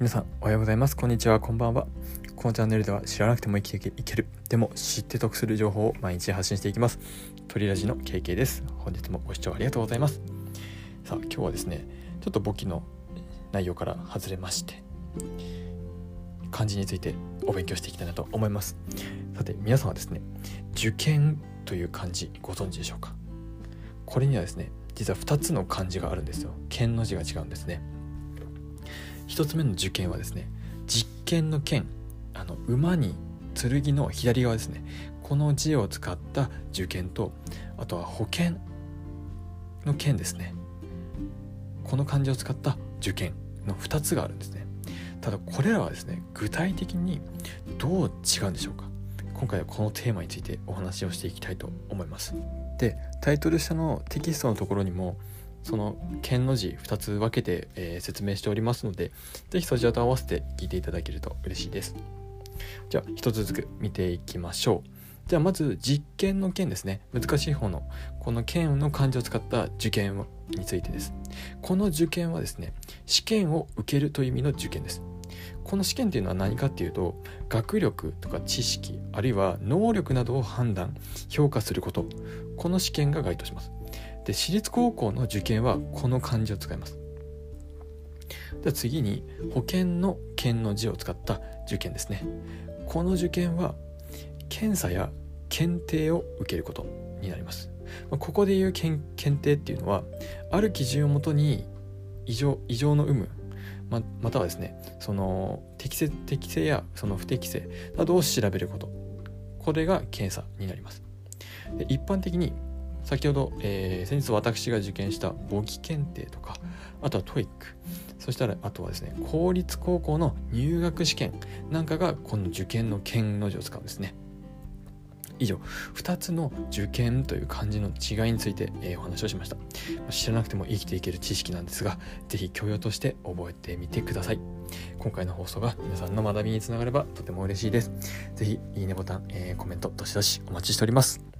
皆さんおはようございます。こんにちは。こんばんは。このチャンネルでは知らなくても生きていける。でも知って得する情報を毎日発信していきます。鳥ラジの KK です。本日もご視聴ありがとうございます。さあ今日はですねちょっと簿記の内容から外れまして漢字についてお勉強していきたいなと思います。さて皆さんはですね受験という漢字ご存知でしょうか？これにはですね実は2つの漢字があるんですよ。剣の字が違うんですね。1つ目の受験はですね実験の剣あの馬に剣の左側ですね。この字を使った受験とあとは保険の剣ですね。この漢字を使った受験の2つがあるんですね。ただこれらはですね具体的にどう違うんでしょうか。今回はこのテーマについてお話をしていきたいと思います。でタイトル下のテキストのところにもその剣の字2つ分けて、えー、説明しておりますので是非そちらと合わせて聞いていただけると嬉しいです。じゃあ1つずつ見ていきましょう。じゃあまず実験の件ですね。難しい方のこの剣の漢字を使った受験についてです。この受験はですね試験を受けるという意味の受験です。この試験っていうのは何かっていうと学力とか知識あるいは能力などを判断評価すること。この試験が該当します。で私立高校の受験はこの漢字を使います。で次に保険の検の字を使った受験ですね。この受験は検査や検定を受けることになります。ここでいう検定っていうのはある基準をもとに異常異常の有無ままたはですねその適正適正やその不適正などを調べること。これが検査になります。で一般的に先ほど、えー、先日私が受験した簿記検定とかあとは TOEIC そしたらあとはですね公立高校の入学試験なんかがこの受験の剣の字を使うんですね。以上。2つの受験という漢字の違いについて、えー、お話をしました。知らなくても生きていける知識なんですが是非教養として覚えてみてください。今回の放送が皆さんの学びにつながればとても嬉しいです。是非いいねボタン、えー、コメントどしどしお待ちしております。